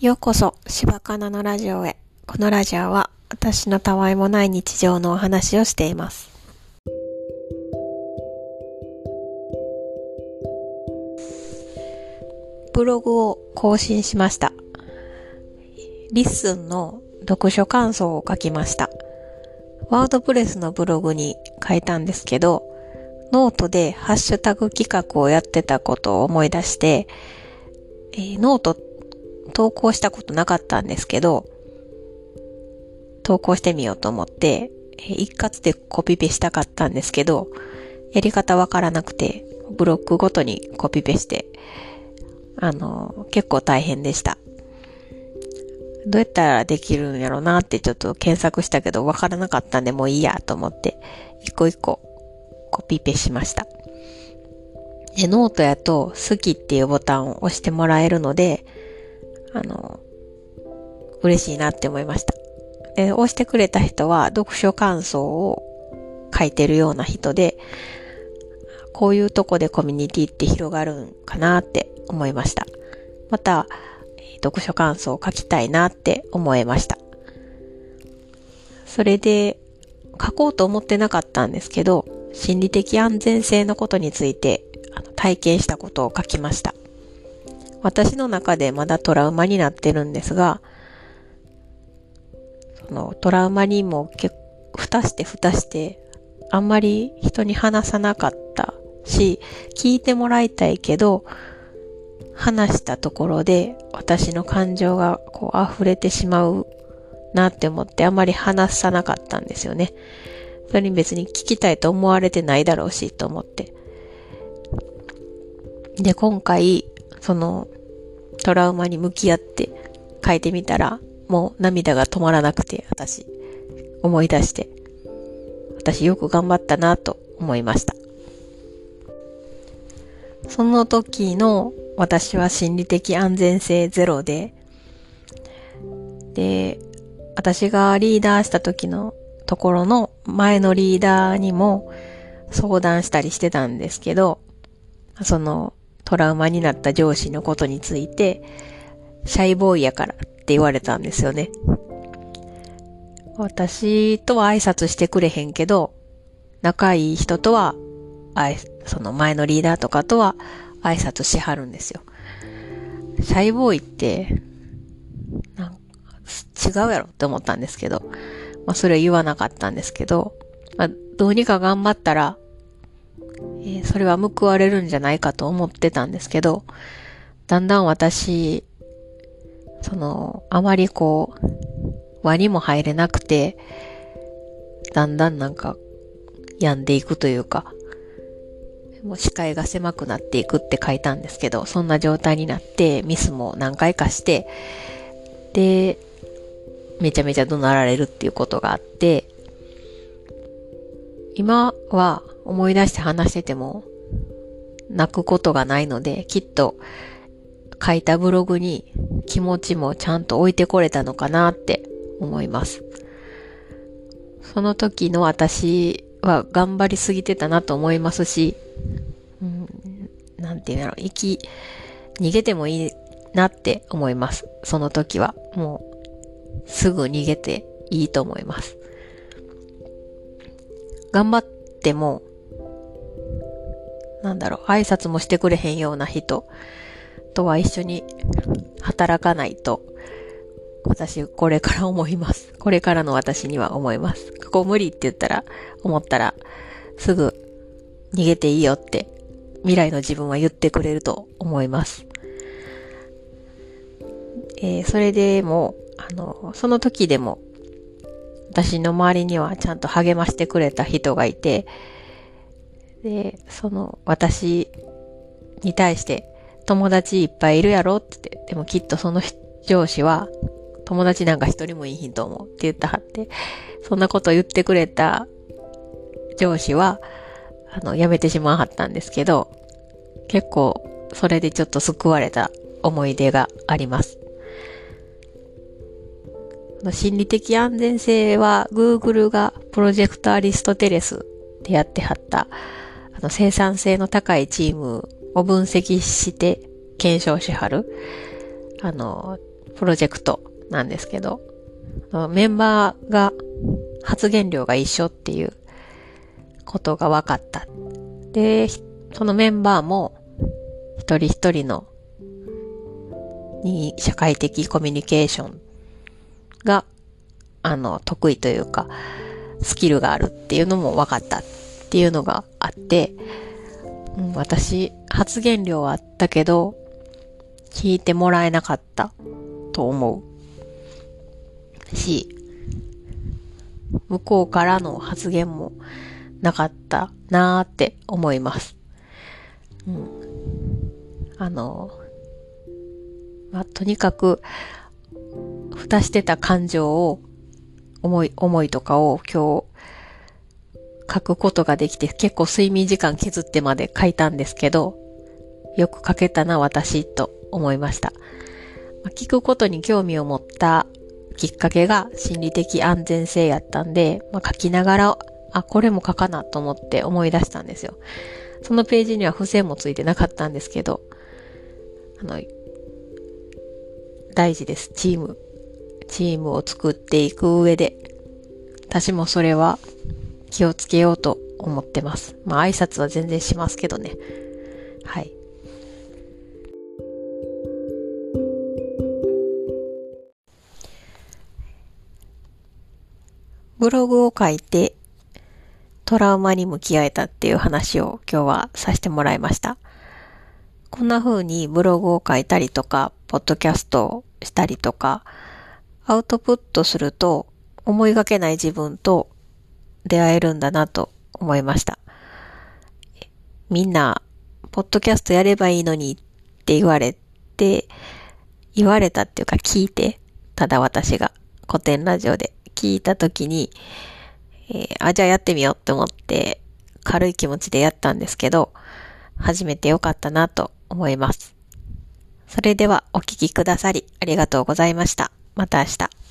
ようこそ、柴かなのラジオへ。このラジオは、私のたわいもない日常のお話をしています。ブログを更新しました。 LISTEN の読書感想を書きました。 WordPress のブログに書いたんですけど、ノートでハッシュタグ企画をやってたことを思い出して、えーノート投稿したことなかったんですけど、投稿してみようと思って、一括でコピペしたかったんですけど、やり方わからなくて、ブロックごとにコピペして、あの、結構大変でした。どうやったらできるんやろうなってちょっと検索したけどわからなかったんでもういいやと思って、一個一個コピペしました。で、ノートやと好きっていうボタンを押してもらえるので、あの、嬉しいなって思いました。で、押してくれた人は読書感想を書いてるような人で、こういうとこでコミュニティって広がるんかなって思いました。また、読書感想を書きたいなって思いました。それで、書こうと思ってなかったんですけど、心理的安全性のことについて体験したことを書きました。私の中でまだトラウマになってるんですが、そのトラウマにも結構、蓋して蓋して、あんまり人に話さなかったし、聞いてもらいたいけど、話したところで私の感情がこう溢れてしまうなって思ってあんまり話さなかったんですよね。それに別に聞きたいと思われてないだろうしと思って。で、今回、そのトラウマに向き合って書いてみたら、もう涙が止まらなくて、私、思い出して、私よく頑張ったなと思いました。その時の私は心理的安全性ゼロで、で、私がリーダーした時のところの前のリーダーにも相談したりしてたんですけど、そのトラウマになった上司のことについて、シャイボーイやからって言われたんですよね。私とは挨拶してくれへんけど、仲いい人とは、その前のリーダーとかとは挨拶しはるんですよ。シャイボーイって、なんか違うやろって思ったんですけど、まあそれは言わなかったんですけど、まあどうにか頑張ったら、えーそれは報われるんじゃないかと思ってたんですけど、だんだん私、その、あまりこう、輪にも入れなくて、だんだんなんか、病んでいくというか、もう視界が狭くなっていくって書いたんですけど、そんな状態になって、ミスも何回かして、で、めちゃめちゃ怒鳴られるっていうことがあって、今は思い出して話してても、泣くことがないので、きっと書いたブログに気持ちもちゃんと置いてこれたのかなって思います。その時の私は頑張りすぎてたなと思いますし、うん、なんていうんだろう、生き、逃げてもいいなって思います。その時は。もう、すぐ逃げていいと思います。頑張っても、なんだろう、挨拶もしてくれへんような人とは一緒に働かないと、私、これから思います。これからの私には思います。ここ無理って言ったら、思ったら、すぐ逃げていいよって、未来の自分は言ってくれると思います。えーそれでも、あの、その時でも、私の周りにはちゃんと励ましてくれた人がいて、で、その、私に対して、友達いっぱいいるやろ？って言って、でもきっとその上司は、友達なんか一人もいいひんと思うって言ったはって、そんなこと言ってくれた上司は、あの、辞めてしまわはったんですけど、結構、それでちょっと救われた思い出があります。心理的安全性は Google がプロジェクトアリストテレスでやってはったあの生産性の高いチームを分析して検証しはるあのプロジェクトなんですけど、メンバーが発言量が一緒っていうことが分かった。で、そのメンバーも一人一人のに社会的コミュニケーションが、あの、得意というか、スキルがあるっていうのも分かったっていうのがあって、うん、私、発言量はあったけど、聞いてもらえなかったと思う。し、向こうからの発言もなかったなーって思います。うん。あの、まあ、とにかく、蓋してた感情を、思い、思いとかを今日、書くことができて、結構睡眠時間削ってまで書いたんですけど、よく書けたな、私、と思いました。聞くことに興味を持ったきっかけが心理的安全性やったんで、まあ、書きながら、あ、これも書かなと思って思い出したんですよ。そのページには付箋もついてなかったんですけど、あの、大事です。チーム。チームを作っていく上で。私もそれは気をつけようと思ってます。まあ挨拶は全然しますけどね。はい。ブログを書いてトラウマに向き合えたっていう話を今日はさせてもらいました。こんな風にブログを書いたりとか、ポッドキャストをしたりとか、アウトプットすると思いがけない自分と出会えるんだなと思いました。みんな、ポッドキャストやればいいのにって言われて、言われたっていうか聞いて、ただ私が古典ラジオで聞いたときに、えー、あ、じゃあやってみようって思って軽い気持ちでやったんですけど、初めてよかったなと思います。それではお聞きくださりありがとうございました。また明日。